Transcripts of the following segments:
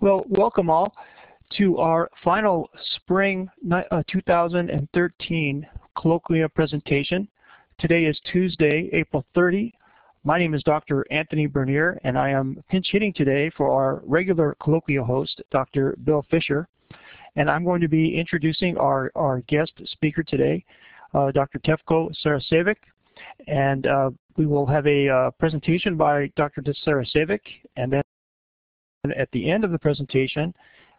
Well, welcome all to our final spring uh, 2013 colloquia presentation. Today is Tuesday, April 30. My name is Dr. Anthony Bernier, and I am pinch hitting today for our regular colloquia host, Dr. Bill Fisher. And I'm going to be introducing our, our guest speaker today, uh, Dr. Tefko Saracevic. And uh, we will have a uh, presentation by Dr. Saracevic, and then and at the end of the presentation,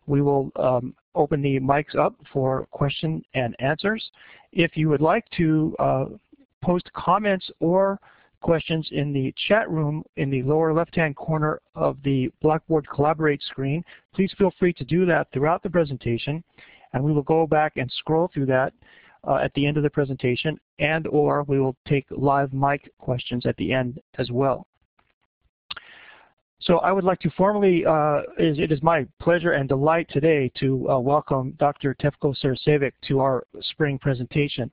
we will um, open the mics up for question and answers. If you would like to uh, post comments or questions in the chat room in the lower left-hand corner of the Blackboard Collaborate screen, please feel free to do that throughout the presentation, and we will go back and scroll through that uh, at the end of the presentation, and or we will take live mic questions at the end as well. So I would like to formally, uh, it is my pleasure and delight today to uh, welcome Dr. Tefko Saracevic to our spring presentation.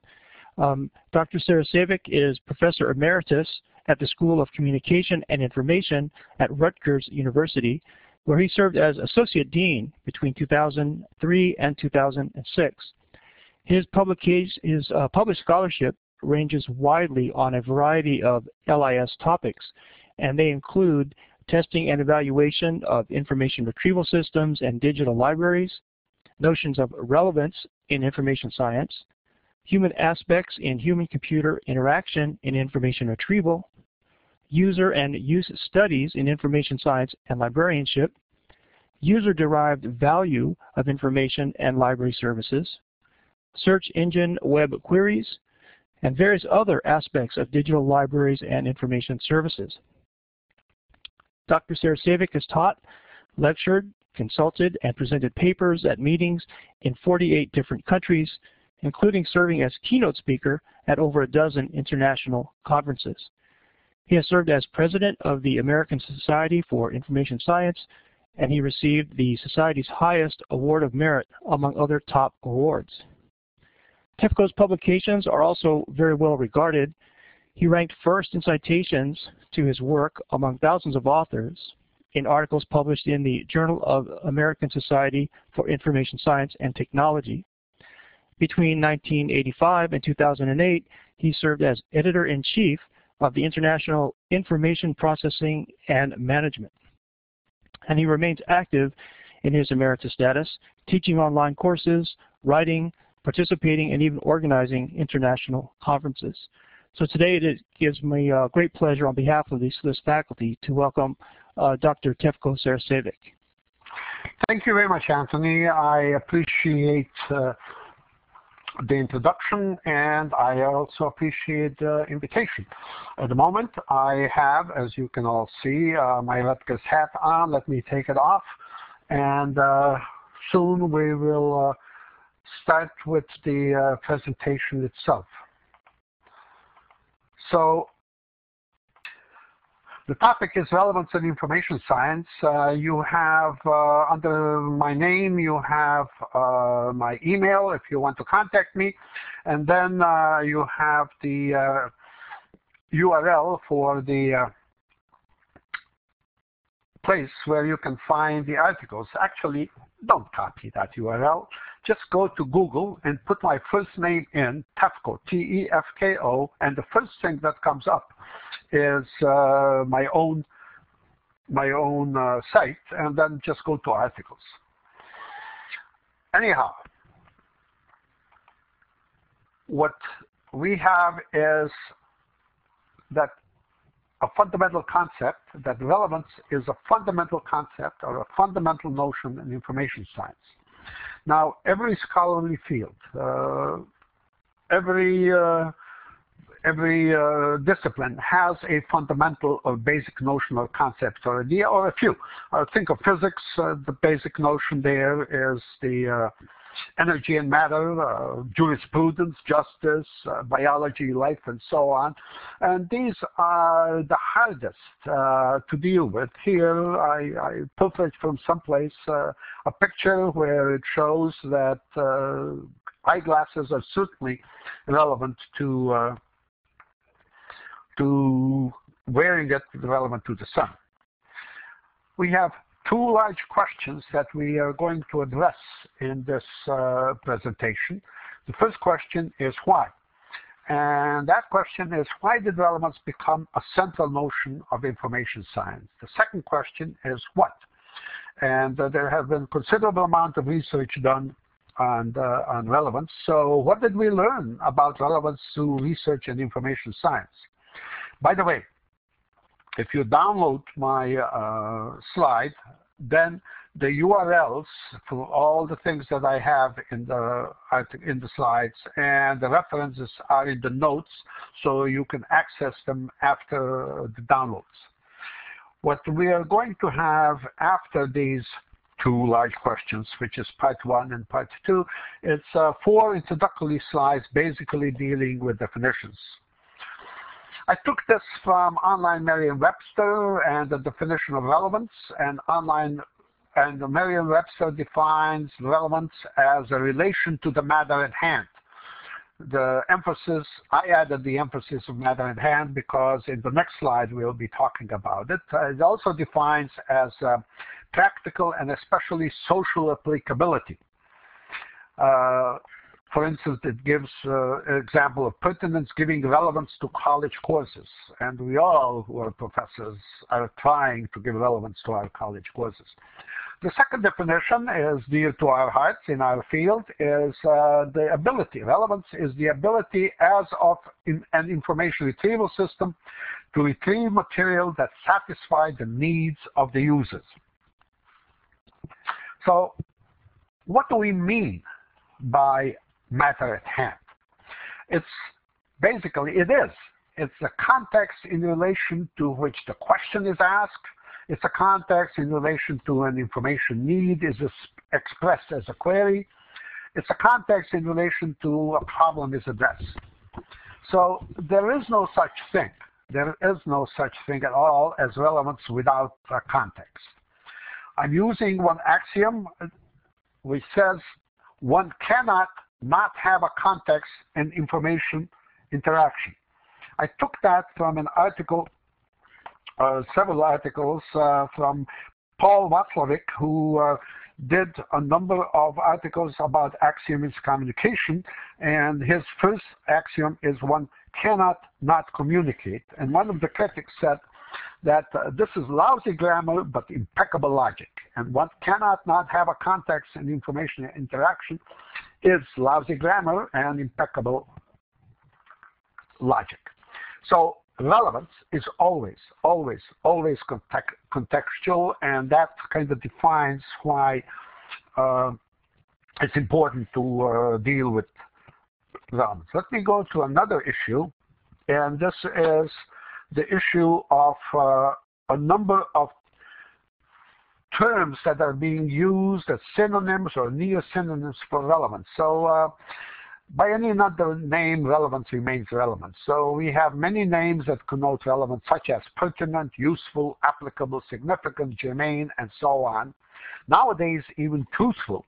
Um, Dr. Saracevic is Professor Emeritus at the School of Communication and Information at Rutgers University, where he served as Associate Dean between 2003 and 2006. His, his uh, published scholarship ranges widely on a variety of LIS topics, and they include testing and evaluation of information retrieval systems and digital libraries, notions of relevance in information science, human aspects in human-computer interaction in information retrieval, user and use studies in information science and librarianship, user-derived value of information and library services, search engine web queries, and various other aspects of digital libraries and information services. Dr. Saracevic has taught, lectured, consulted, and presented papers at meetings in 48 different countries, including serving as keynote speaker at over a dozen international conferences. He has served as president of the American Society for Information Science, and he received the Society's highest award of merit, among other top awards. Tefko's publications are also very well regarded, he ranked first in citations to his work among thousands of authors in articles published in the Journal of American Society for Information Science and Technology. Between 1985 and 2008, he served as editor-in-chief of the International Information Processing and Management. And he remains active in his emeritus status, teaching online courses, writing, participating, and even organizing international conferences. So today it gives me uh, great pleasure on behalf of this, this faculty to welcome uh, Dr. Tefko Saracevic. Thank you very much, Anthony. I appreciate uh, the introduction and I also appreciate the invitation. At the moment I have, as you can all see, uh, my Rutgers hat on. Let me take it off and uh, soon we will uh, start with the presentation itself. So the topic is relevance in information science. Uh, you have, uh, under my name, you have uh, my email if you want to contact me. And then uh, you have the URL uh, for the uh, place where you can find the articles. Actually, don't copy that URL just go to Google and put my first name in, Tefko, T-E-F-K-O, and the first thing that comes up is uh, my own my own uh, site, and then just go to articles. Anyhow, what we have is that a fundamental concept, that relevance is a fundamental concept or a fundamental notion in information science. Now, every scholarly field, uh, every uh, every uh, discipline has a fundamental or basic notion or concept or idea or a few. Uh, think of physics, uh, the basic notion there is the uh, energy and matter, uh, jurisprudence, justice, uh, biology, life, and so on. And these are the hardest uh, to deal with. Here, I, I pilfered from someplace uh, a picture where it shows that uh, eyeglasses are certainly relevant to uh, to wearing it relevant to the sun. We have two large questions that we are going to address in this uh, presentation. The first question is why? And that question is why did relevance become a central notion of information science? The second question is what? And uh, there have been considerable amount of research done on, uh, on relevance. So what did we learn about relevance through research and information science? By the way, if you download my uh, slide, then the URLs for all the things that I have in the in the slides and the references are in the notes, so you can access them after the downloads. What we are going to have after these two large questions, which is part one and part two, it's uh, four introductory slides basically dealing with definitions. I took this from online Merriam-Webster and the definition of relevance and online and Merriam-Webster defines relevance as a relation to the matter at hand. The emphasis, I added the emphasis of matter at hand because in the next slide we'll be talking about it. It also defines as uh, practical and especially social applicability. Uh, for instance, it gives uh, an example of pertinence giving relevance to college courses. And we all who are professors are trying to give relevance to our college courses. The second definition is dear to our hearts in our field is uh, the ability. Relevance is the ability as of in an information retrieval system to retrieve material that satisfies the needs of the users. So what do we mean by matter at hand. It's basically, it is. It's a context in relation to which the question is asked. It's a context in relation to an information need is expressed as a query. It's a context in relation to a problem is addressed. So there is no such thing. There is no such thing at all as relevance without a context. I'm using one axiom uh, which says one cannot not have a context and information interaction. I took that from an article, uh, several articles uh, from Paul Watzlawick, who uh, did a number of articles about axioms communication, and his first axiom is one cannot not communicate. And one of the critics said that uh, this is lousy grammar but impeccable logic, and one cannot not have a context and information interaction is lousy grammar and impeccable logic. So relevance is always, always, always context, contextual, and that kind of defines why uh, it's important to uh, deal with relevance. Let me go to another issue, and this is the issue of uh, a number of terms that are being used as synonyms or near synonyms for relevance. So uh, by any other name, relevance remains relevant. So we have many names that connote relevance, such as pertinent, useful, applicable, significant, germane, and so on. Nowadays, even truthful.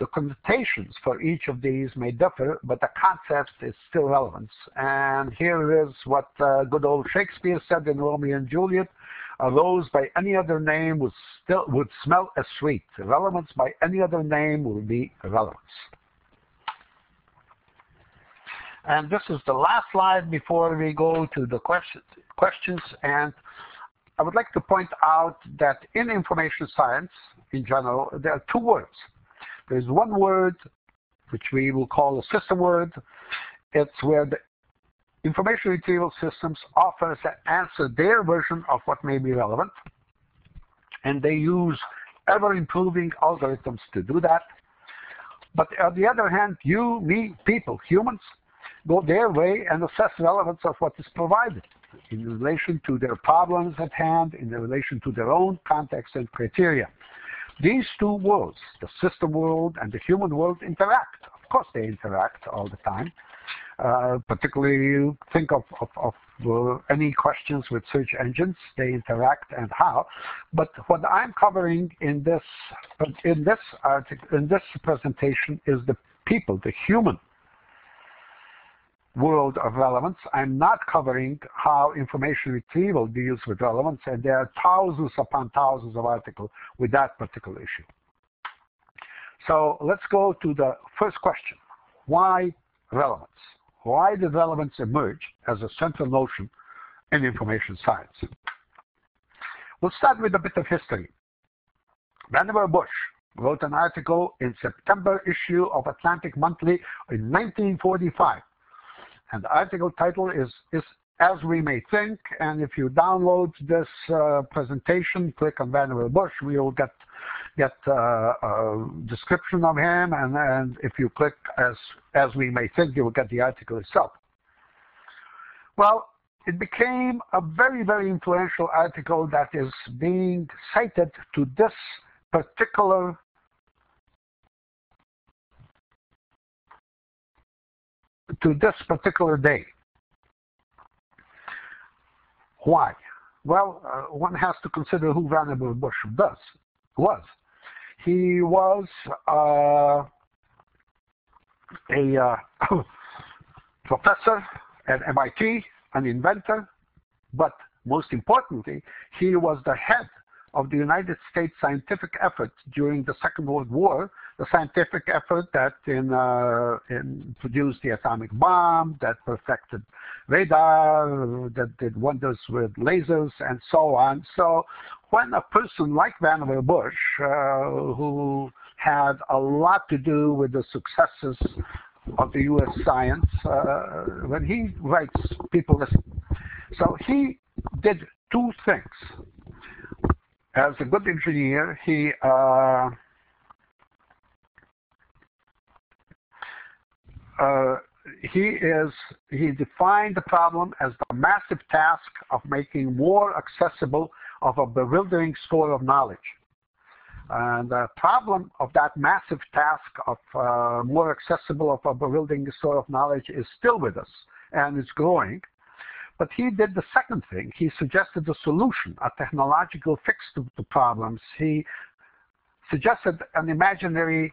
The connotations for each of these may differ, but the concept is still relevant. And here is what uh, good old Shakespeare said in Romeo and Juliet, a rose by any other name would still would smell as sweet. Relevance by any other name will be irrelevance. And this is the last slide before we go to the questions. And I would like to point out that in information science, in general, there are two words. There's one word, which we will call a system word. It's where the information retrieval systems offer an answer their version of what may be relevant. And they use ever-improving algorithms to do that. But on the other hand, you, me, people, humans, go their way and assess relevance of what is provided in relation to their problems at hand, in relation to their own context and criteria. These two worlds, the system world and the human world, interact. Of course, they interact all the time. Uh, particularly think of, of, of uh, any questions with search engines, they interact and how. But what I'm covering in this in this article, in this presentation is the people, the human world of relevance. I'm not covering how information retrieval deals with relevance, and there are thousands upon thousands of articles with that particular issue. So let's go to the first question. Why relevance? Why did relevance emerge as a central notion in information science? We'll start with a bit of history. Vannevar Bush wrote an article in September issue of Atlantic Monthly in 1945. And the article title is, is As We May Think. And if you download this uh, presentation, click on Vannevar Bush, we will get get uh, a description of him. And, if you click as, as We May Think, you will get the article itself. Well, it became a very, very influential article that is being cited to this particular to this particular day. Why? Well, uh, one has to consider who Vannevar Bush does, was. He was uh, a uh, professor at MIT, an inventor, but most importantly, he was the head of the United States scientific effort during the Second World War, the scientific effort that in, uh, in produced the atomic bomb, that perfected radar, that did wonders with lasers, and so on. So when a person like Vannevar Bush, uh, who had a lot to do with the successes of the U.S. science, uh, when he writes, people listen. So he did two things as a good engineer, he uh, uh, he is he defined the problem as the massive task of making more accessible of a bewildering store of knowledge. And the problem of that massive task of uh, more accessible of a bewildering store of knowledge is still with us and it's growing. But he did the second thing. He suggested a solution, a technological fix to the problems. He suggested an imaginary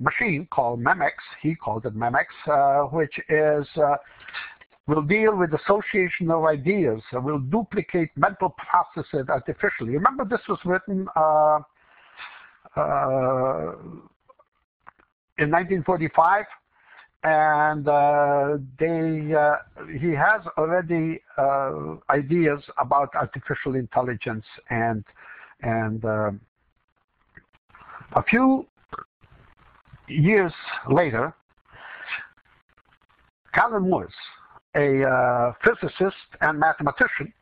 machine called MEMEX. He called it MEMEX, uh, which is uh, will deal with association of ideas, uh, will duplicate mental processes artificially. Remember, this was written uh, uh, in 1945 and uh, they uh, he has already uh, ideas about artificial intelligence and and uh, a few years later Calvin Mooers a uh, physicist and mathematician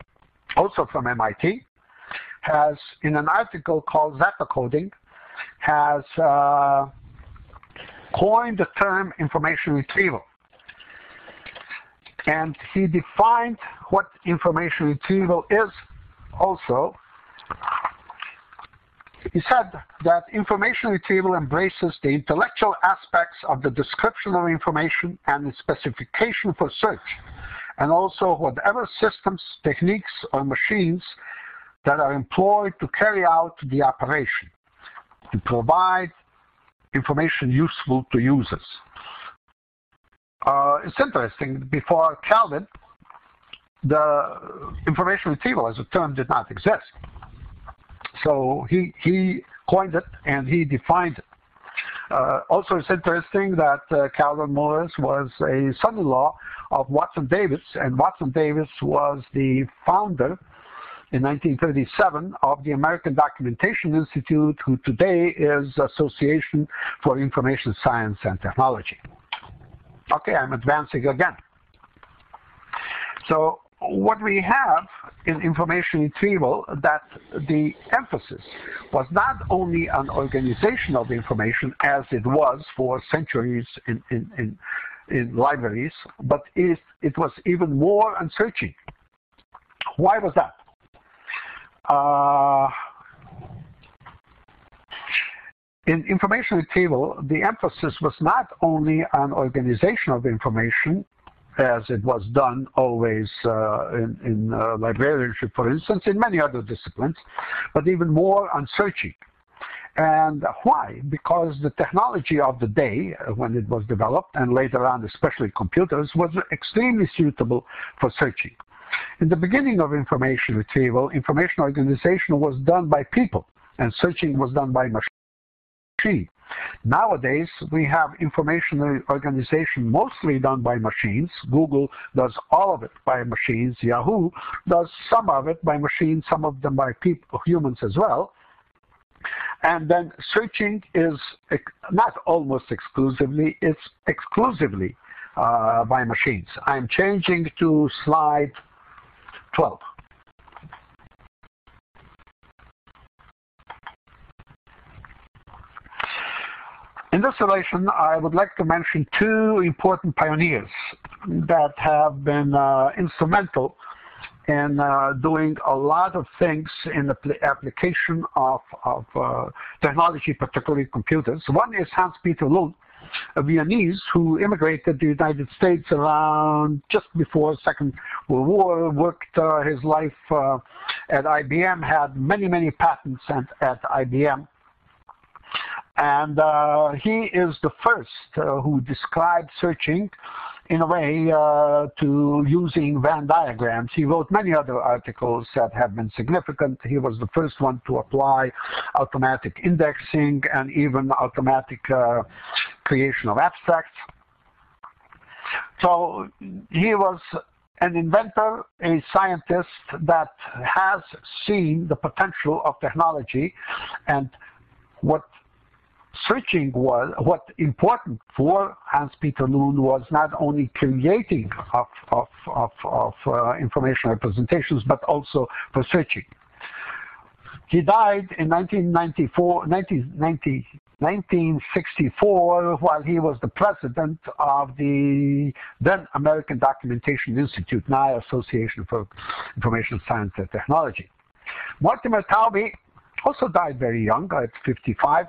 also from MIT has in an article called Zatocoding has uh, coined the term information retrieval. And he defined what information retrieval is also. He said that information retrieval embraces the intellectual aspects of the description of information and the specification for search, and also whatever systems, techniques, or machines that are employed to carry out the operation, to provide information useful to users. Uh, it's interesting, before Calvin, the information retrieval as a term did not exist. So he, he coined it and he defined it. Uh, also, it's interesting that uh, Calvin Mooers was a son-in-law of Watson Davis, and Watson Davis was the founder in 1937 of the American Documentation Institute, who today is Association for Information Science and Technology. Okay, I'm advancing again. So what we have in information retrieval that the emphasis was not only on organization of information as it was for centuries in, in, in, in libraries, but it, it was even more on searching. Why was that? Uh, in information retrieval, the emphasis was not only on organization of information, as it was done always uh, in, in uh, librarianship, for instance, in many other disciplines, but even more on searching. And why? Because the technology of the day, uh, when it was developed, and later on especially computers, was extremely suitable for searching. In the beginning of information retrieval, information organization was done by people, and searching was done by machine. Nowadays, we have information organization mostly done by machines. Google does all of it by machines. Yahoo does some of it by machines, some of them by people, humans as well. And then searching is not almost exclusively, it's exclusively uh, by machines. I'm changing to slide 12. In this relation, I would like to mention two important pioneers that have been uh, instrumental in uh, doing a lot of things in the application of, of uh, technology, particularly computers. One is Hans-Peter Luhn, Viennese who immigrated to the United States around just before Second World War, worked uh, his life uh, at IBM, had many, many patents at, at IBM. And uh, he is the first uh, who described searching in a way uh, to using Venn diagrams. He wrote many other articles that have been significant. He was the first one to apply automatic indexing and even automatic uh, creation of abstracts. So he was an inventor, a scientist that has seen the potential of technology and what searching was what important for Hans-Peter Luhn was not only creating of, of, of, of uh, information representations, but also for searching. He died in 1994, 1990, 1964 while he was the president of the then American Documentation Institute, now Association for Information Science and Technology. Mortimer Taube also died very young, at 55.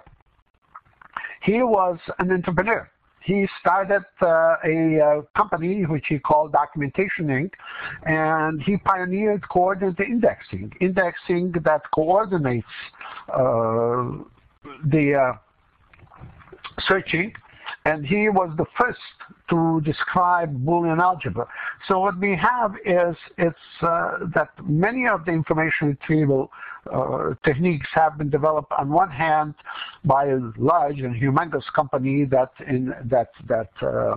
He was an entrepreneur. He started uh, a uh, company which he called Documentation Inc., and he pioneered coordinated indexing, indexing that coordinates uh, the uh, searching and he was the first to describe Boolean algebra. So what we have is it's uh, that many of the information retrieval techniques have been developed on one hand by a large and humongous company that in that that uh,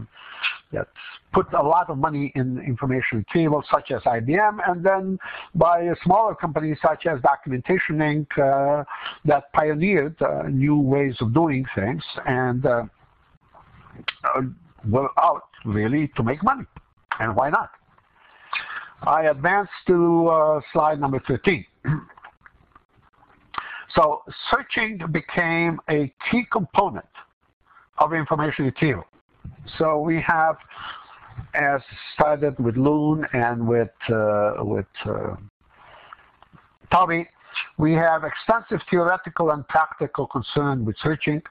that put a lot of money in information retrieval, such as IBM, and then by a smaller company such as Documentation Inc. Uh, that pioneered uh, new ways of doing things and uh, uh, were out really to make money, and why not? I advance to uh, slide number 13. so searching became a key component of information retrieval. So we have, as started with Luhn and with uh, with uh, Taube, we have extensive theoretical and practical concern with searching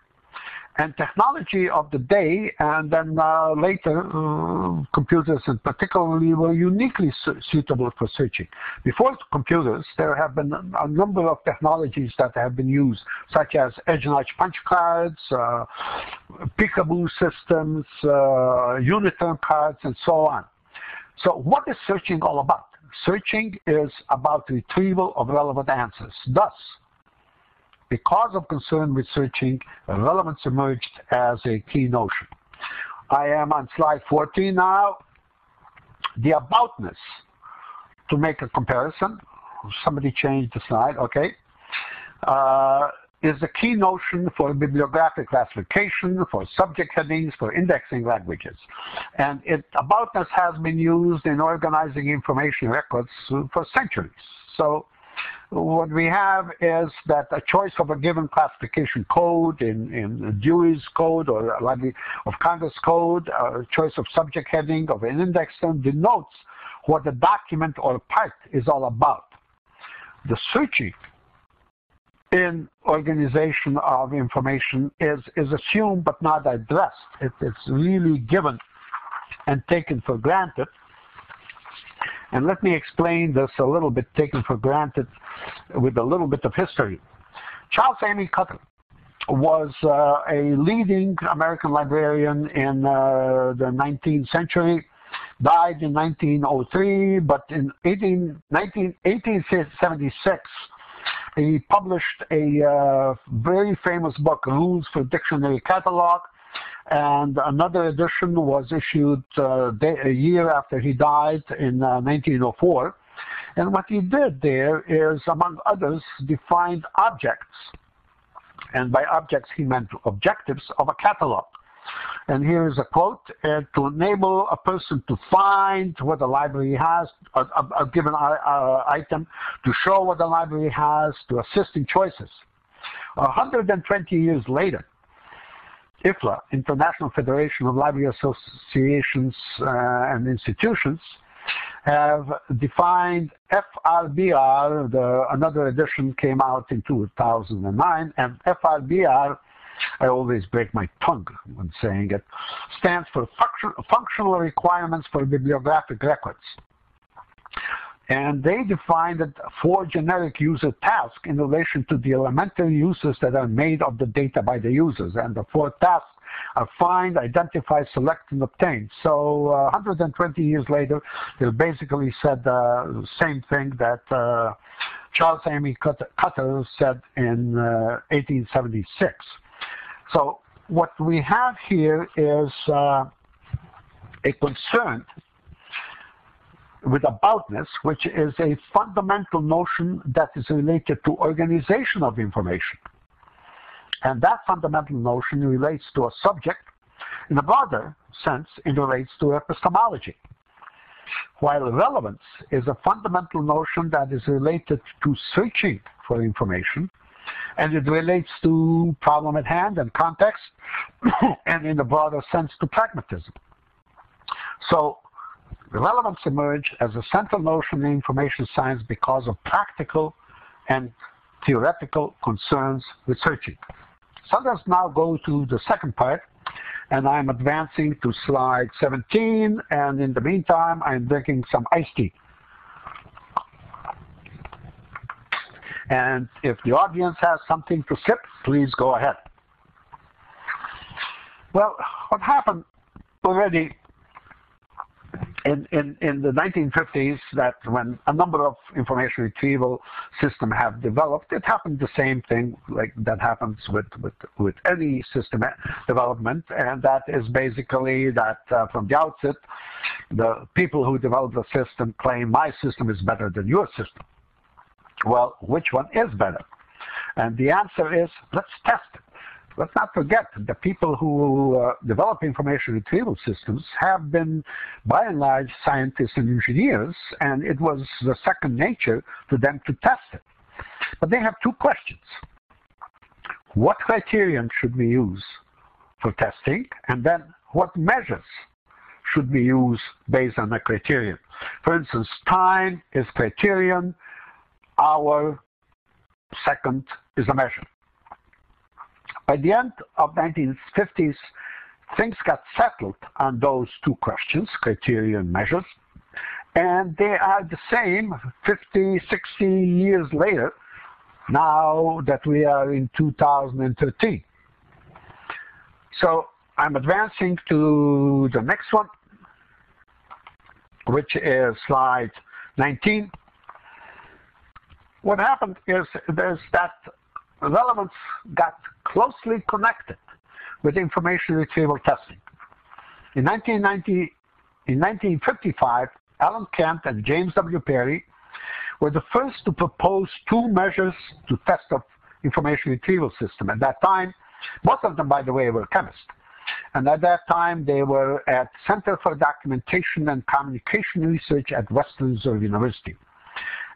and technology of the day, and then uh, later uh, computers and particularly were uniquely su suitable for searching. Before computers, there have been a number of technologies that have been used, such as edge-notch punch cards, uh, peekaboo systems, uh, uniterm cards, and so on. So what is searching all about? Searching is about retrieval of relevant answers. Thus, because of concern with searching, relevance emerged as a key notion. I am on slide 14 now. The aboutness, to make a comparison, somebody changed the slide, okay, uh, is the key notion for bibliographic classification, for subject headings, for indexing languages. And it, aboutness has been used in organizing information records for centuries. So what we have is that a choice of a given classification code in, in Dewey's code or Library of Congress code, a choice of subject heading of an index term denotes what the document or part is all about. The searching in organization of information is, is assumed but not addressed. It, it's really given and taken for granted and let me explain this a little bit taken for granted with a little bit of history. Charles Ammi Cutter was uh, a leading American librarian in uh, the 19th century, died in 1903, but in 18, 19, 1876, he published a uh, very famous book, Rules for Dictionary Catalog, and another edition was issued uh, a year after he died in uh, 1904. And what he did there is, among others, defined objects. And by objects, he meant objectives of a catalog. And here is a quote, uh, to enable a person to find what the library has, a, a, a given uh, item, to show what the library has, to assist in choices. 120 years later, IFLA, International Federation of Library Associations uh, and Institutions, have defined FRBR, the, another edition came out in 2009, and FRBR, I always break my tongue when saying it, stands for function, Functional Requirements for Bibliographic Records. And they defined four generic user tasks in relation to the elementary uses that are made of the data by the users. And the four tasks are find, identify, select, and obtain. So uh, 120 years later, they basically said the same thing that uh, Charles Ammi Cutter said in uh, 1876. So what we have here is uh, a concern with aboutness, which is a fundamental notion that is related to organization of information. And that fundamental notion relates to a subject. In a broader sense, it relates to epistemology. While relevance is a fundamental notion that is related to searching for information, and it relates to problem at hand and context, and in a broader sense to pragmatism. So relevance emerged as a central notion in information science because of practical and theoretical concerns researching. So let's now go to the second part, and I'm advancing to slide 17, and in the meantime, I'm drinking some iced tea. And if the audience has something to sip, please go ahead. Well, what happened already in, in, in the 1950s that when a number of information retrieval systems have developed, it happened the same thing like that happens with, with, with any system development, and that is basically that uh, from the outset, the people who develop the system claim my system is better than your system. Well, which one is better? And the answer is, let's test it let's not forget that the people who uh, develop information retrieval systems have been, by and large, scientists and engineers, and it was the second nature to them to test it. But they have two questions. What criterion should we use for testing? And then what measures should we use based on the criterion? For instance, time is criterion, hour, second is a measure. By the end of 1950s, things got settled on those two questions, criterion measures, and they are the same 50, 60 years later, now that we are in 2013. So I'm advancing to the next one, which is slide 19. What happened is there's that relevance got closely connected with information retrieval testing. In 1990, in 1955, Allen Kent and James W. Perry were the first to propose two measures to test the information retrieval system. At that time, both of them, by the way, were chemists. And at that time, they were at Center for Documentation and Communication Research at Western Reserve University.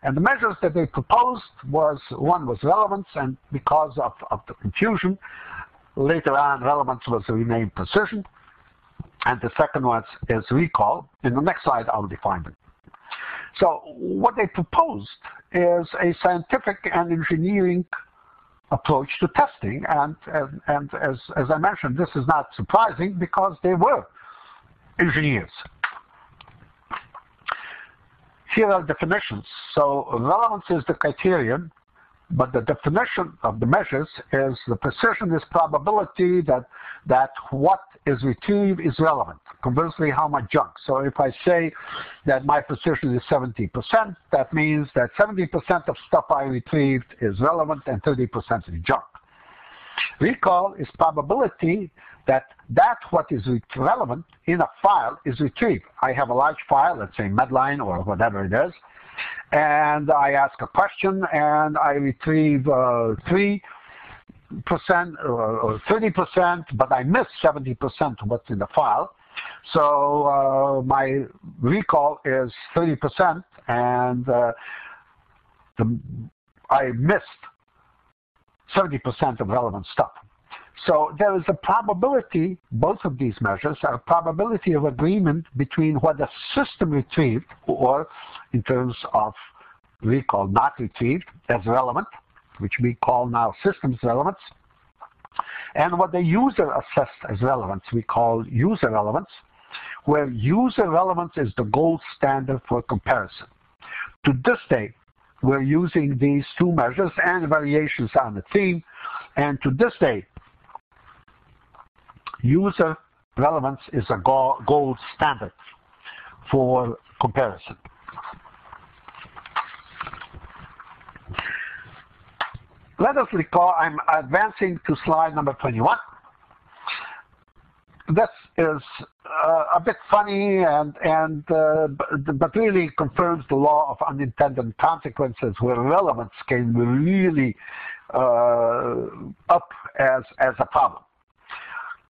And the measures that they proposed was, one was relevance, and because of, of the confusion, later on relevance was renamed precision. And the second one is recall. In the next slide, I'll define them. So what they proposed is a scientific and engineering approach to testing. And, and, and as, as I mentioned, this is not surprising because they were engineers. Here are definitions. So relevance is the criterion, but the definition of the measures is the precision is probability that that what is retrieved is relevant. Conversely, how much junk. So if I say that my precision is 70%, that means that 70% of stuff I retrieved is relevant and 30% is junk. Recall is probability that that what is relevant in a file is retrieved. I have a large file, let's say Medline or whatever it is, and I ask a question and I retrieve uh, 3% or 30%, but I miss 70% of what's in the file. So uh, my recall is 30% and uh, the, I missed 70% of relevant stuff. So there is a probability, both of these measures, are a probability of agreement between what the system retrieved, or in terms of recall not retrieved as relevant, which we call now systems relevance, and what the user assessed as relevance, we call user relevance, where user relevance is the gold standard for comparison. To this day, we're using these two measures and variations on the theme, and to this day, user relevance is a gold standard for comparison. Let us recall, I'm advancing to slide number 21. This is uh, a bit funny and, and uh, but really confirms the law of unintended consequences where relevance can really uh, up as, as a problem.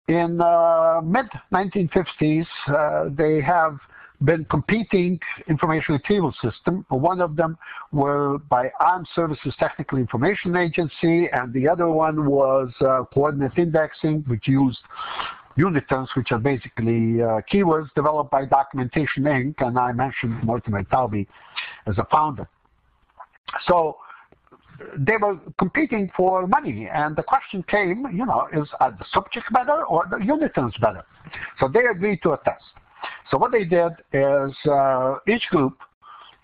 In uh, mid-1950s, uh, they have been competing information retrieval system. One of them were by Armed Services Technical Information Agency, and the other one was uh, coordinate indexing, which used uniterms, which are basically uh, keywords developed by Documentation Inc., and I mentioned Mortimer Taube as a founder. So they were competing for money, and the question came, you know, is uh, the subject better or the uniterms better? So they agreed to a test. So what they did is uh, each group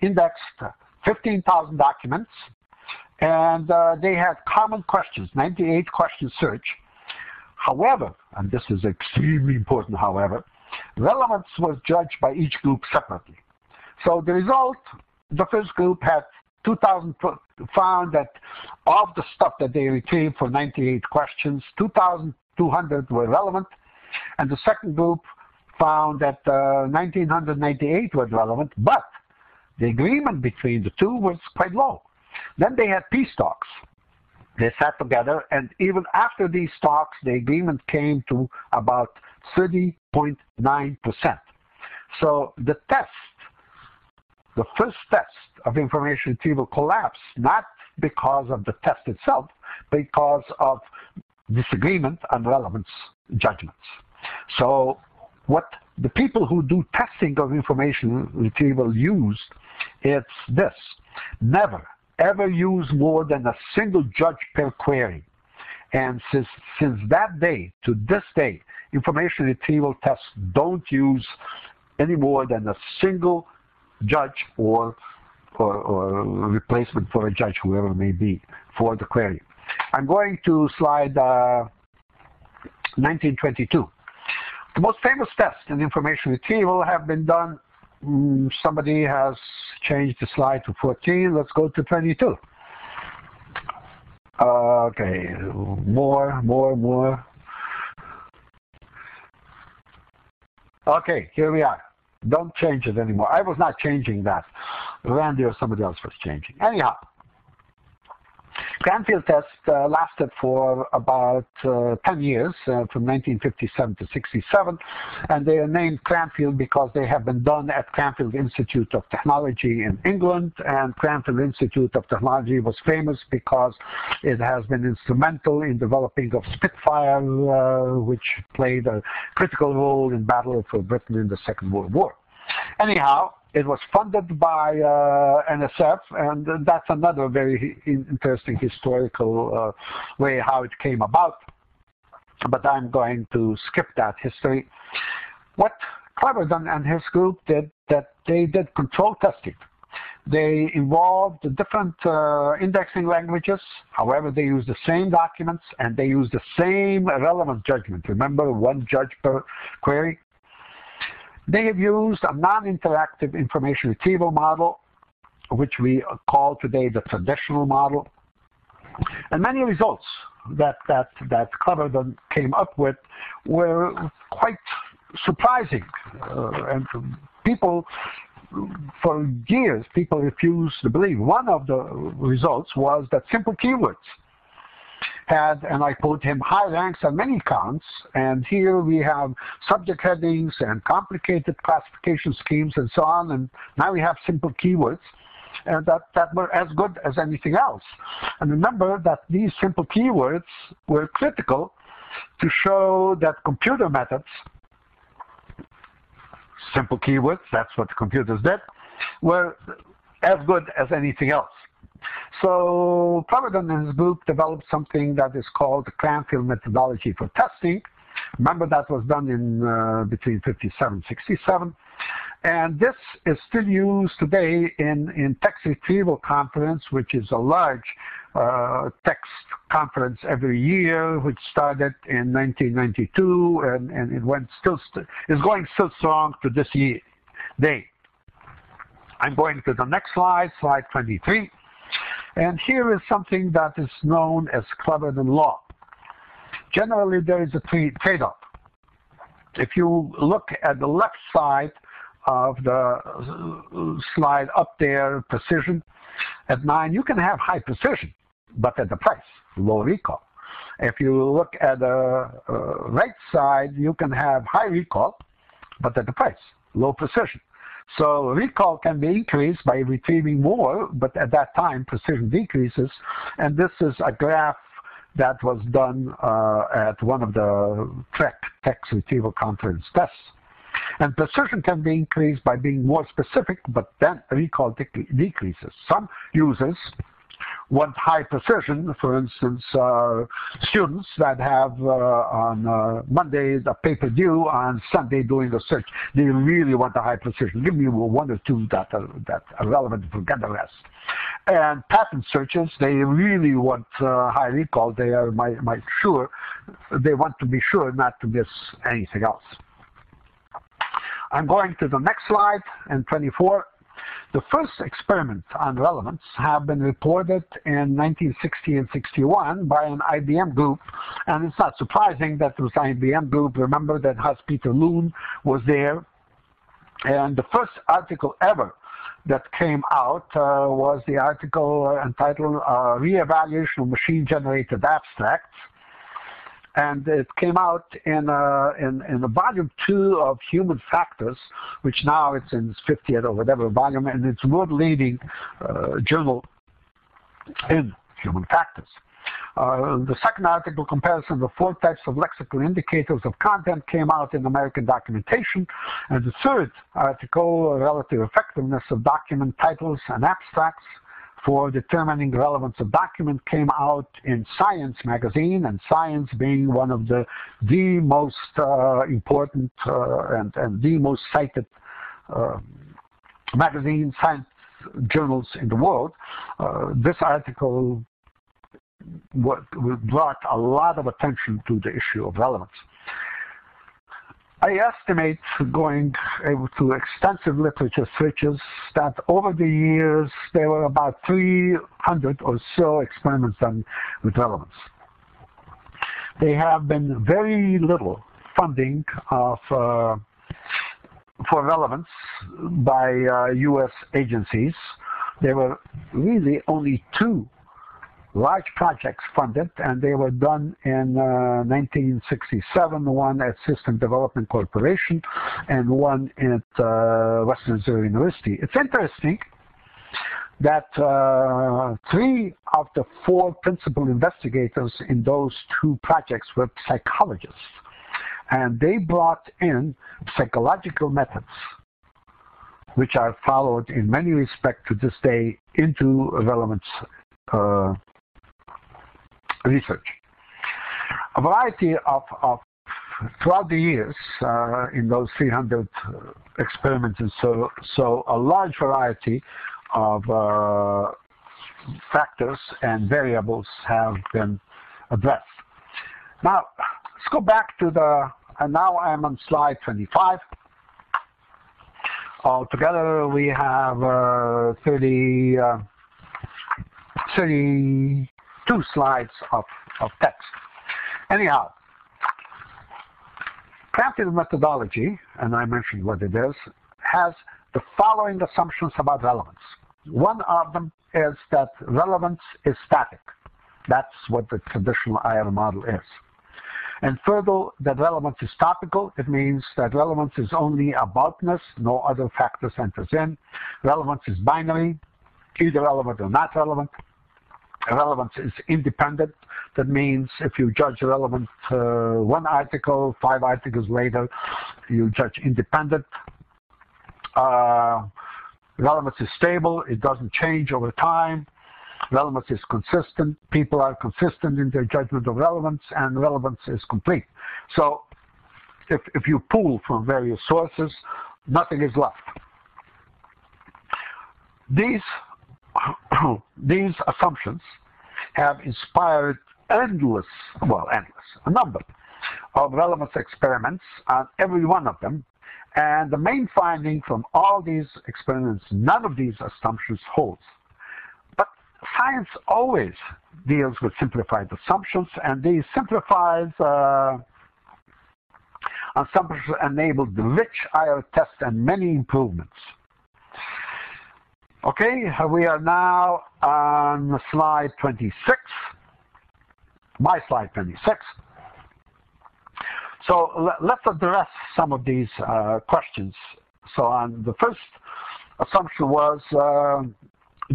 indexed 15,000 documents, and uh, they had common questions, 98 question search. However, and this is extremely important, however, relevance was judged by each group separately. So the result, the first group had 2,000 found that of the stuff that they retrieved for 98 questions, 2,200 were relevant, and the second group found that uh, 1998 was relevant, but the agreement between the two was quite low. Then they had peace talks. They sat together, and even after these talks, the agreement came to about 30.9%. So the test the first test of information retrieval collapsed, not because of the test itself, because of disagreement on relevance judgments. So what the people who do testing of information retrieval use, it's this. Never, ever use more than a single judge per query. And since, since that day to this day, information retrieval tests don't use any more than a single judge or, or, or replacement for a judge, whoever may be, for the query. I'm going to slide uh, 1922. The most famous tests in information retrieval have been done. Mm, somebody has changed the slide to 14. Let's go to 22. Uh, okay, more, more, more. Okay, here we are. Don't change it anymore. I was not changing that. Randy or somebody else was changing. Anyhow, Cranfield test uh, lasted for about uh, 10 years, uh, from 1957 to 67, and they are named Cranfield because they have been done at Cranfield Institute of Technology in England, and Cranfield Institute of Technology was famous because it has been instrumental in developing of Spitfire, uh, which played a critical role in battle for Britain in the Second World War. Anyhow, it was funded by uh, NSF, and that's another very interesting historical uh, way how it came about. But I'm going to skip that history. What Cleverdon and his group did that they did control testing. They involved different uh, indexing languages. However, they use the same documents and they use the same relevant judgment. Remember, one judge per query. They have used a non-interactive information retrieval model, which we call today the traditional model. And many results that that that Cleverdon came up with were quite surprising, uh, and people for years people refused to believe. One of the results was that simple keywords had, and I quote him, high ranks on many counts. And here we have subject headings and complicated classification schemes and so on. And now we have simple keywords and that, that were as good as anything else. And remember that these simple keywords were critical to show that computer methods, simple keywords, that's what computers did, were as good as anything else. So Cleverdon and his group developed something that is called the Cranfield methodology for testing. Remember that was done in uh, between 57 and 67. And this is still used today in, in Text Retrieval Conference, which is a large uh, text conference every year, which started in 1992, and, and it went still st is going still strong to this year, day. I'm going to the next slide, slide 23. And here is something that is known as Cleverdon law. Generally, there is a trade-off. If you look at the left side of the slide up there, precision, at 9, you can have high precision, but at the price, low recall. If you look at the uh, right side, you can have high recall, but at the price, low precision. So recall can be increased by retrieving more, but at that time precision decreases. And this is a graph that was done uh, at one of the TREC text retrieval conference tests. And precision can be increased by being more specific, but then recall decreases. Some users want high precision. For instance, uh, students that have uh, on uh, Monday a paper due, on Sunday doing a search, they really want a high precision. Give me one or two that are, that are relevant, forget the rest. And patent searches, they really want uh, high recall. They are my, my sure, they want to be sure not to miss anything else. I'm going to the next slide, and 24. The first experiments on relevance have been reported in 1960 and 61 by an IBM group, and it's not surprising that it was IBM group. Remember that Hans-Peter Luhn was there, and the first article ever that came out uh, was the article entitled uh, Reevaluation of Machine-Generated Abstracts, and it came out in, uh, in, in the volume two of Human Factors, which now it's in its 50th or whatever volume, and it's world leading uh, journal in Human Factors. Uh, the second article, comparison of four types of lexical indicators of content, came out in American Documentation. And the third article, relative effectiveness of document titles and abstracts, for determining relevance of document came out in Science magazine, and Science being one of the the most uh, important uh, and, and the most cited uh, magazine science journals in the world. Uh, this article what, brought a lot of attention to the issue of relevance. I estimate, going to extensive literature searches, that over the years there were about 300 or so experiments done with relevance. There have been very little funding of uh, for relevance by uh, U.S. agencies. There were really only two large projects funded, and they were done in uh, 1967, one at System Development Corporation and one at uh, Western Reserve University. It's interesting that uh, three of the four principal investigators in those two projects were psychologists, and they brought in psychological methods which are followed in many respects to this day into relevance uh, research. A variety of, of throughout the years, uh, in those 300 uh, experiments and so, so a large variety of uh, factors and variables have been addressed. Now, let's go back to the, and now I'm on slide 25. Altogether, we have uh, 30, uh, 30 two slides of, of text. Anyhow, Practical methodology, and I mentioned what it is, has the following assumptions about relevance. One of them is that relevance is static. That's what the traditional IR model is. And further, that relevance is topical. It means that relevance is only aboutness. No other factors enters in. Relevance is binary, either relevant or not relevant. Relevance is independent. That means if you judge relevant uh, one article, five articles later, you judge independent. Uh, relevance is stable. It doesn't change over time. Relevance is consistent. People are consistent in their judgment of relevance, and relevance is complete. So if, if you pull from various sources, nothing is left. These, these assumptions have inspired endless, well, endless, a number of relevance experiments on every one of them. And the main finding from all these experiments, none of these assumptions holds. But science always deals with simplified assumptions, and these simplified uh, assumptions enabled the rich IR test and many improvements. Okay, we are now on slide 26 my slide 26. So let's address some of these uh, questions. So on the first assumption was, uh,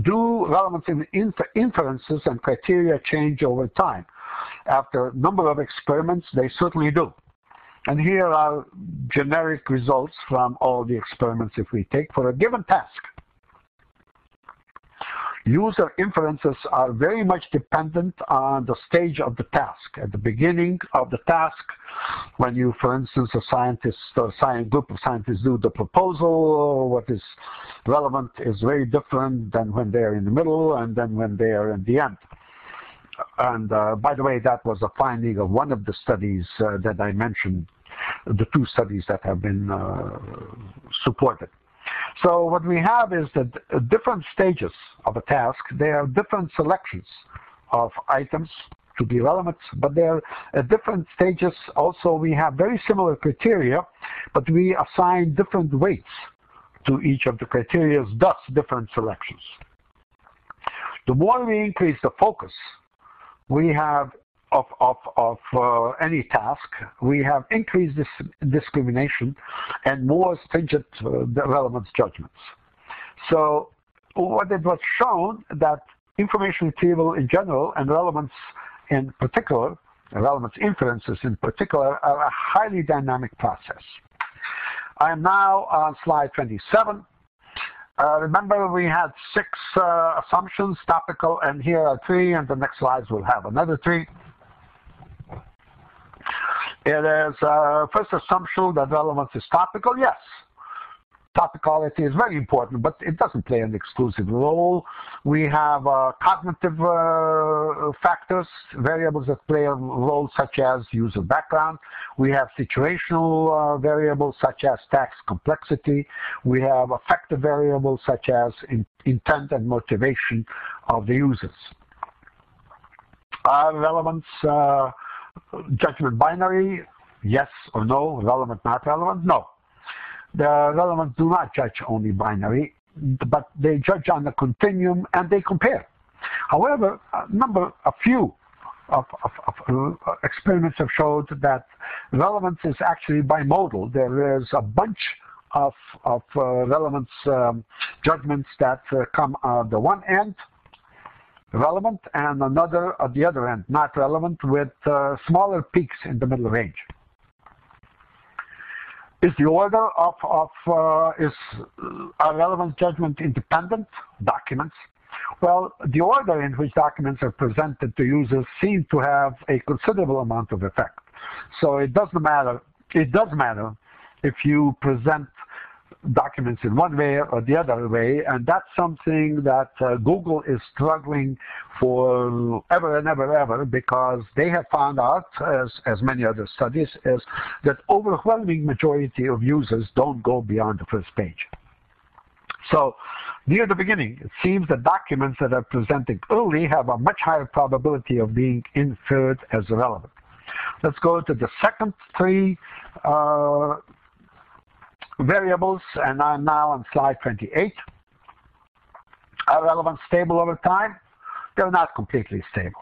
do relevance in infer inferences and criteria change over time? After a number of experiments, they certainly do. And here are generic results from all the experiments if we take for a given task user inferences are very much dependent on the stage of the task. At the beginning of the task, when you, for instance, a scientist, a science, group of scientists do the proposal, what is relevant is very different than when they're in the middle and then when they're in the end. And uh, by the way, that was a finding of one of the studies uh, that I mentioned, the two studies that have been uh, supported. So what we have is that different stages of a task, there are different selections of items to be relevant, but there are different stages. Also, we have very similar criteria, but we assign different weights to each of the criteria, thus different selections. The more we increase the focus, we have of, of, of uh, any task, we have increased this discrimination and more stringent uh, relevance judgments. So what it was shown that information retrieval in general and relevance in particular, relevance inferences in particular, are a highly dynamic process. I am now on slide 27. Uh, remember, we had six uh, assumptions, topical, and here are three, and the next slides will have another three. It is uh, first assumption that relevance is topical. Yes, topicality is very important, but it doesn't play an exclusive role. We have uh, cognitive uh, factors, variables that play a role such as user background. We have situational uh, variables such as tax complexity. We have affective variables such as in intent and motivation of the users. relevance judgment binary, yes or no, relevant, not relevant? No. The relevant do not judge only binary, but they judge on the continuum and they compare. However, a number, a few of, of, of uh, experiments have showed that relevance is actually bimodal. There is a bunch of, of uh, relevance um, judgments that uh, come on the one end relevant and another at the other end, not relevant, with uh, smaller peaks in the middle range. Is the order of, of uh, is a relevant judgment independent documents? Well, the order in which documents are presented to users seem to have a considerable amount of effect. So it doesn't matter, it does matter if you present documents in one way or the other way, and that's something that uh, Google is struggling for ever and ever ever because they have found out, as, as many other studies, is that overwhelming majority of users don't go beyond the first page. So near the beginning, it seems that documents that are presented early have a much higher probability of being inferred as relevant. Let's go to the second three uh, variables, and I'm now on slide 28. Are relevant stable over time? They're not completely stable.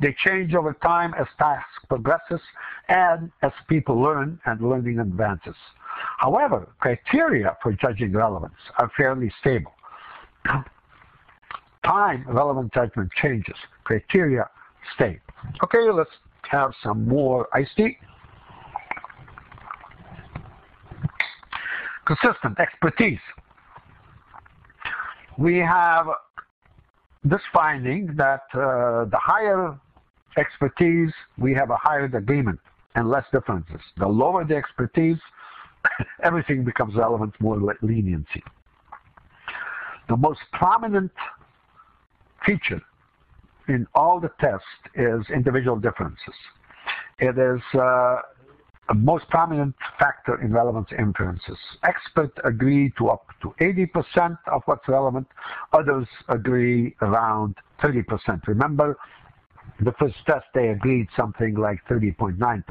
They change over time as task progresses and as people learn and learning advances. However, criteria for judging relevance are fairly stable. Time relevant judgment changes. Criteria stay. Okay, let's have some more iced tea. Consistent expertise. We have this finding that uh, the higher expertise, we have a higher agreement and less differences. The lower the expertise, everything becomes relevant, more leniency. The most prominent feature in all the tests is individual differences. It is uh, a most prominent factor in relevance inferences. Experts agree to up to 80% of what's relevant. Others agree around 30%. Remember, the first test they agreed something like 30.9%.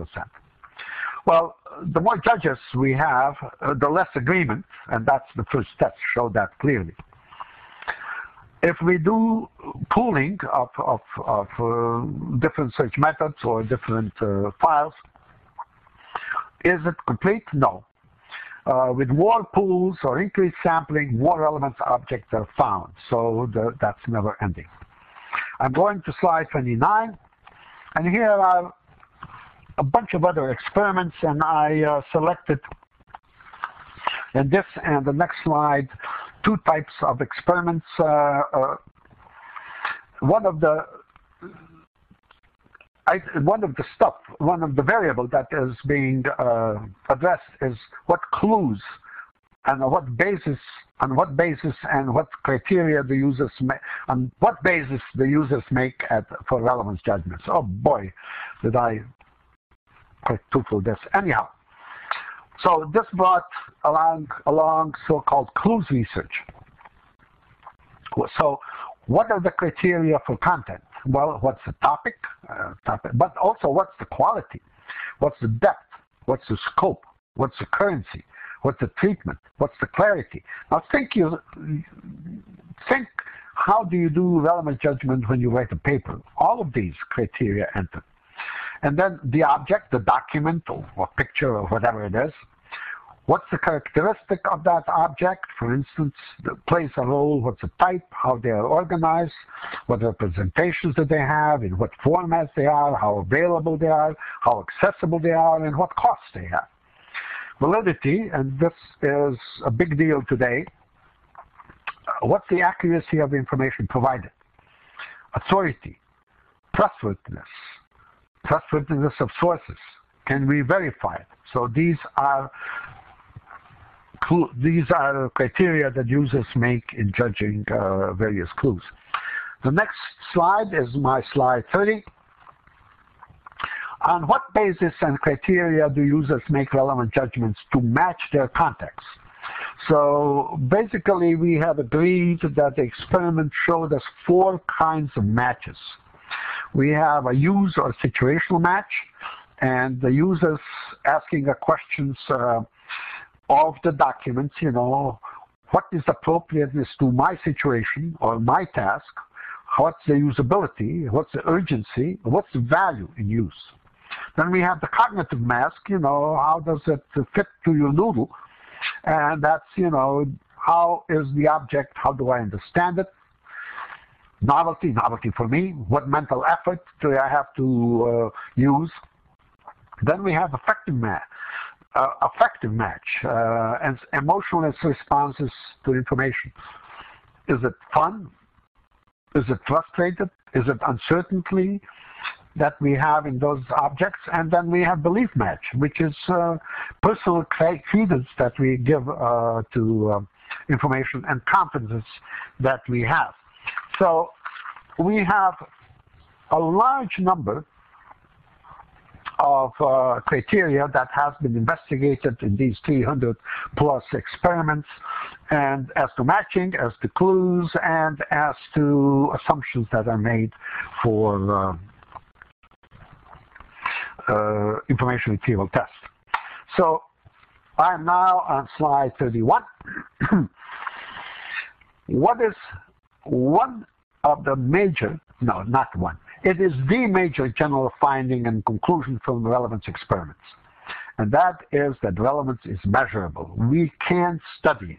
Well, the more judges we have, uh, the less agreement, and that's the first test showed that clearly. If we do pooling of, of, of uh, different search methods or different uh, files, is it complete? No. Uh, with more pools or increased sampling, more relevant objects are found. So the, that's never ending. I'm going to slide 29. And here are a bunch of other experiments, and I uh, selected in this and the next slide two types of experiments. Uh, uh, one of the I, one of the stuff, one of the variable that is being uh, addressed is what clues and on what basis, on what basis and what criteria the users make, on what basis the users make at, for relevance judgments. Oh boy, did I for this. Anyhow, so this brought along, along so-called clues research. So what are the criteria for content? Well, what's the topic, uh, topic, but also what's the quality? What's the depth? What's the scope? What's the currency? What's the treatment? What's the clarity? Now think you think how do you do relevant judgment when you write a paper? All of these criteria enter. And then the object, the document or, or picture or whatever it is, What's the characteristic of that object? For instance, plays a role, what's the type, how they are organized, what representations do they have, in what formats they are, how available they are, how accessible they are, and what costs they have. Validity, and this is a big deal today, what's the accuracy of the information provided? Authority, trustworthiness, trustworthiness of sources. Can we verify it? So these are these are criteria that users make in judging uh, various clues. The next slide is my slide 30. On what basis and criteria do users make relevant judgments to match their context? So basically, we have agreed that the experiment showed us four kinds of matches. We have a use or situational match, and the users asking a questions uh, of the documents, you know, what is appropriateness to my situation or my task, what's the usability, what's the urgency, what's the value in use. Then we have the cognitive mask, you know, how does it fit to your noodle? And that's, you know, how is the object, how do I understand it? Novelty, novelty for me, what mental effort do I have to uh, use? Then we have effective mask uh, effective match uh, and emotionless responses to information. Is it fun? Is it frustrated? Is it uncertainty? that we have in those objects, and then we have belief match, which is uh, personal credence that we give uh, to uh, information and confidence that we have. So we have a large number of uh, criteria that has been investigated in these 300 plus experiments and as to matching, as to clues, and as to assumptions that are made for uh, uh, information retrieval test. So I'm now on slide 31. what is one of the major, no, not one, it is the major general finding and conclusion from relevance experiments. And that is that relevance is measurable. We can study it.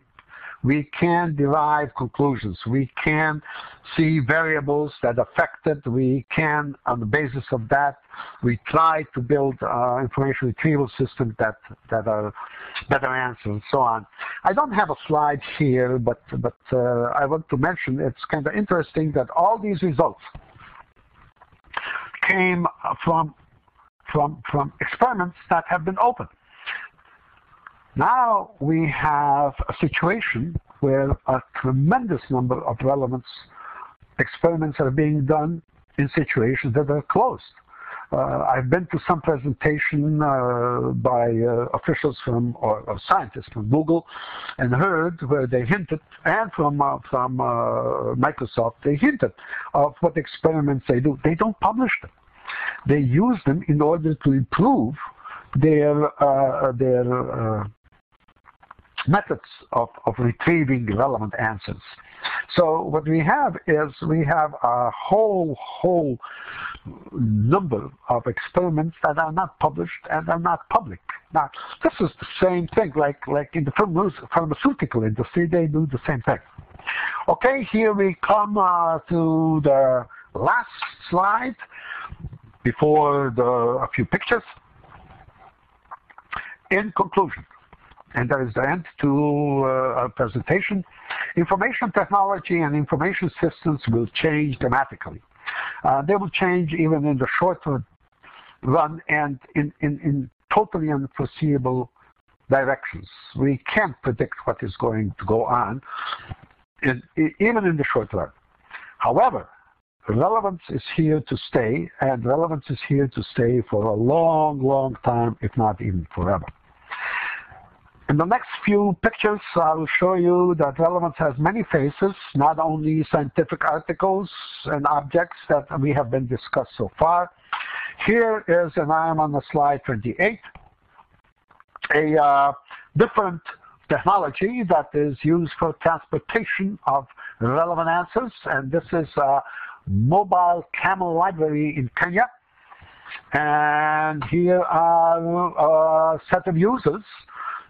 We can derive conclusions. We can see variables that affect it. We can, on the basis of that, we try to build uh, information retrieval systems that, that are better answers and so on. I don't have a slide here, but, but uh, I want to mention it's kind of interesting that all these results came from, from, from experiments that have been open. Now we have a situation where a tremendous number of relevance experiments are being done in situations that are closed. Uh, I've been to some presentation uh, by uh, officials from or, or, scientists from Google and heard where they hinted, and from uh, from uh, Microsoft, they hinted of what experiments they do. They don't publish them. They use them in order to improve their uh, their methods of, of retrieving relevant answers. So what we have is we have a whole, whole number of experiments that are not published and are not public. Now, this is the same thing, like, like in the pharmaceutical industry, they do the same thing. Okay, here we come uh, to the last slide before the, a few pictures. In conclusion, and that is the end to uh, our presentation. Information technology and information systems will change dramatically. Uh, they will change even in the short run and in, in, in totally unforeseeable directions. We can't predict what is going to go on, in, even in the short run. However, relevance is here to stay, and relevance is here to stay for a long, long time, if not even forever. In the next few pictures, I'll show you that relevance has many faces, not only scientific articles and objects that we have been discussed so far. Here is, and I am on the slide 28, a uh, different technology that is used for transportation of relevant answers, and this is a mobile camel library in Kenya. And here are a set of users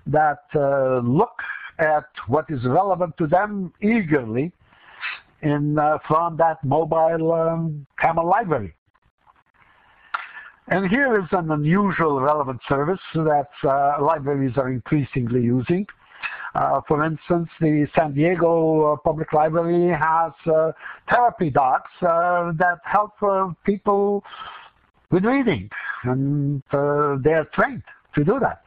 that uh, look at what is relevant to them eagerly in, uh, from that mobile um, camel library. And here is an unusual relevant service that uh, libraries are increasingly using. Uh, for instance, the San Diego uh, Public Library has uh, therapy docs that help people with reading, and they're trained to do that.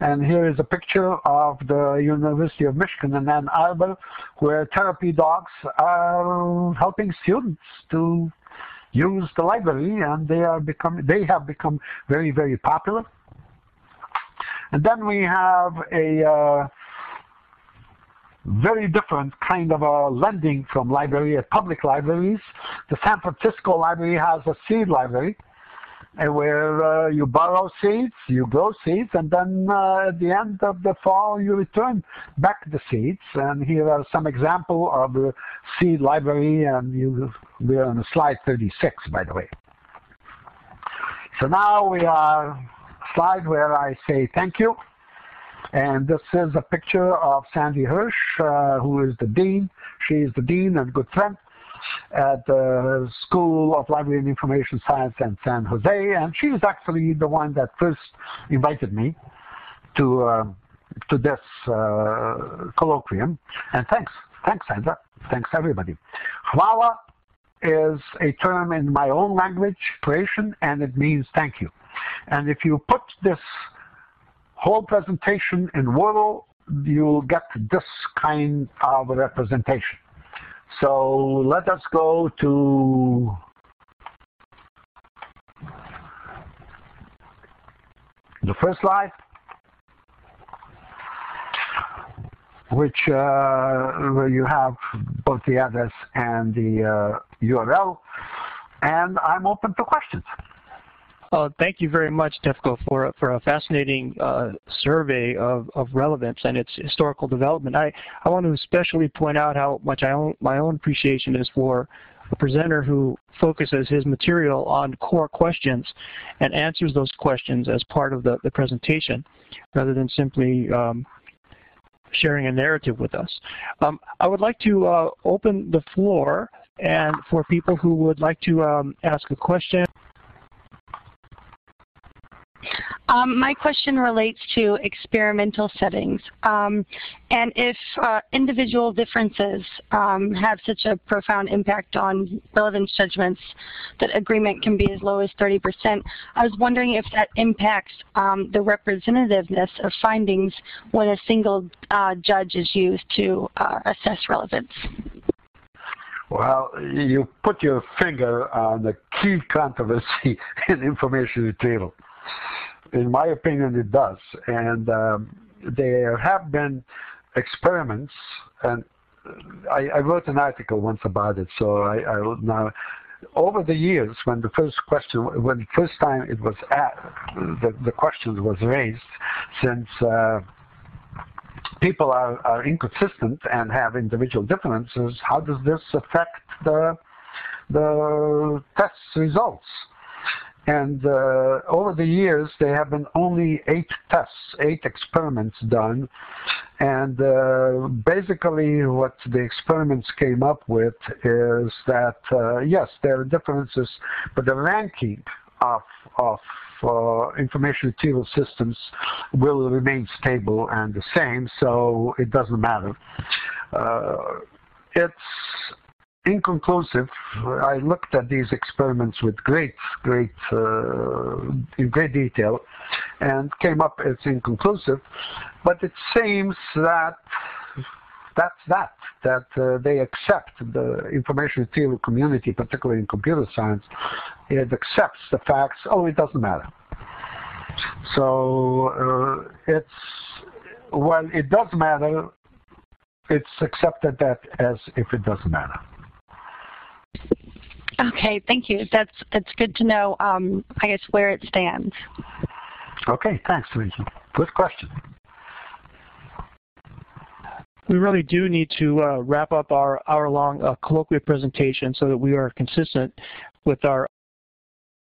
And here is a picture of the University of Michigan in Ann Arbor, where therapy dogs are helping students to use the library, and they are become they have become very very popular. And then we have a uh, very different kind of a lending from library at public libraries. The San Francisco Library has a seed library where uh, you borrow seeds, you grow seeds, and then uh, at the end of the fall you return back the seeds. And here are some example of the seed library, and you we're on slide 36, by the way. So now we are slide where I say thank you. And this is a picture of Sandy Hirsh, uh, who is the dean. She is the dean and good friend at the School of Library and Information Science in San Jose, and she is actually the one that first invited me to uh, to this uh, colloquium. And thanks, thanks, Sandra, thanks everybody. Hvala is a term in my own language, Croatian, and it means thank you. And if you put this whole presentation in Wordle, you'll get this kind of representation. So let us go to the first slide, which uh, where you have both the address and the uh, URL, and I'm open to questions. Uh, thank you very much, Tefko, for, for a fascinating uh, survey of, of relevance and its historical development. I, I want to especially point out how much I own, my own appreciation is for a presenter who focuses his material on core questions and answers those questions as part of the, the presentation rather than simply um, sharing a narrative with us. Um, I would like to uh, open the floor and for people who would like to um, ask a question um, my question relates to experimental settings. Um, and if uh, individual differences um, have such a profound impact on relevance judgments that agreement can be as low as 30%, I was wondering if that impacts um, the representativeness of findings when a single uh, judge is used to uh, assess relevance. Well, you put your finger on the key controversy in information retrieval in my opinion, it does. And um, there have been experiments, and I, I, wrote an article once about it. So I, I now, over the years, when the first question, when the first time it was asked, the, the question was raised, since uh, people are, are inconsistent and have individual differences, how does this affect the the test results? And uh, over the years, there have been only eight tests, eight experiments done. And uh, basically, what the experiments came up with is that, uh, yes, there are differences, but the ranking of, of uh, information retrieval systems will remain stable and the same, so it doesn't matter. Uh, it's inconclusive. I looked at these experiments with great, great, uh, in great detail, and came up as inconclusive. But it seems that that's that. That uh, they accept the information theory community, particularly in computer science, it accepts the facts. Oh, it doesn't matter. So uh, it's well, it does matter. It's accepted that as if it doesn't matter. Okay, thank you. That's that's good to know. Um, I guess where it stands. Okay, thanks, Teresa. Good question. We really do need to uh, wrap up our hour-long uh, colloquial presentation so that we are consistent with our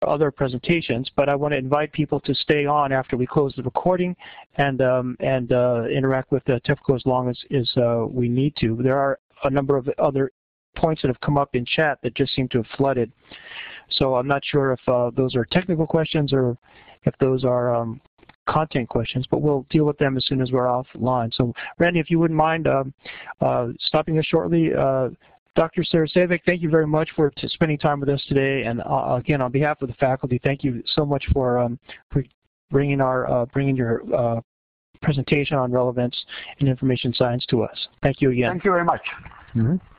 other presentations, but I want to invite people to stay on after we close the recording and um, and uh, interact with uh, Tefko as long as, as uh, we need to. There are a number of other points that have come up in chat that just seem to have flooded. So I'm not sure if uh, those are technical questions or if those are um, content questions, but we'll deal with them as soon as we're offline. So Randy, if you wouldn't mind um, uh, stopping us shortly. Uh, Dr. Saracevic, thank you very much for spending time with us today. And uh, again, on behalf of the faculty, thank you so much for, um, for bringing our uh, bringing your uh, presentation on relevance and information science to us. Thank you again. Thank you very much. Mm -hmm.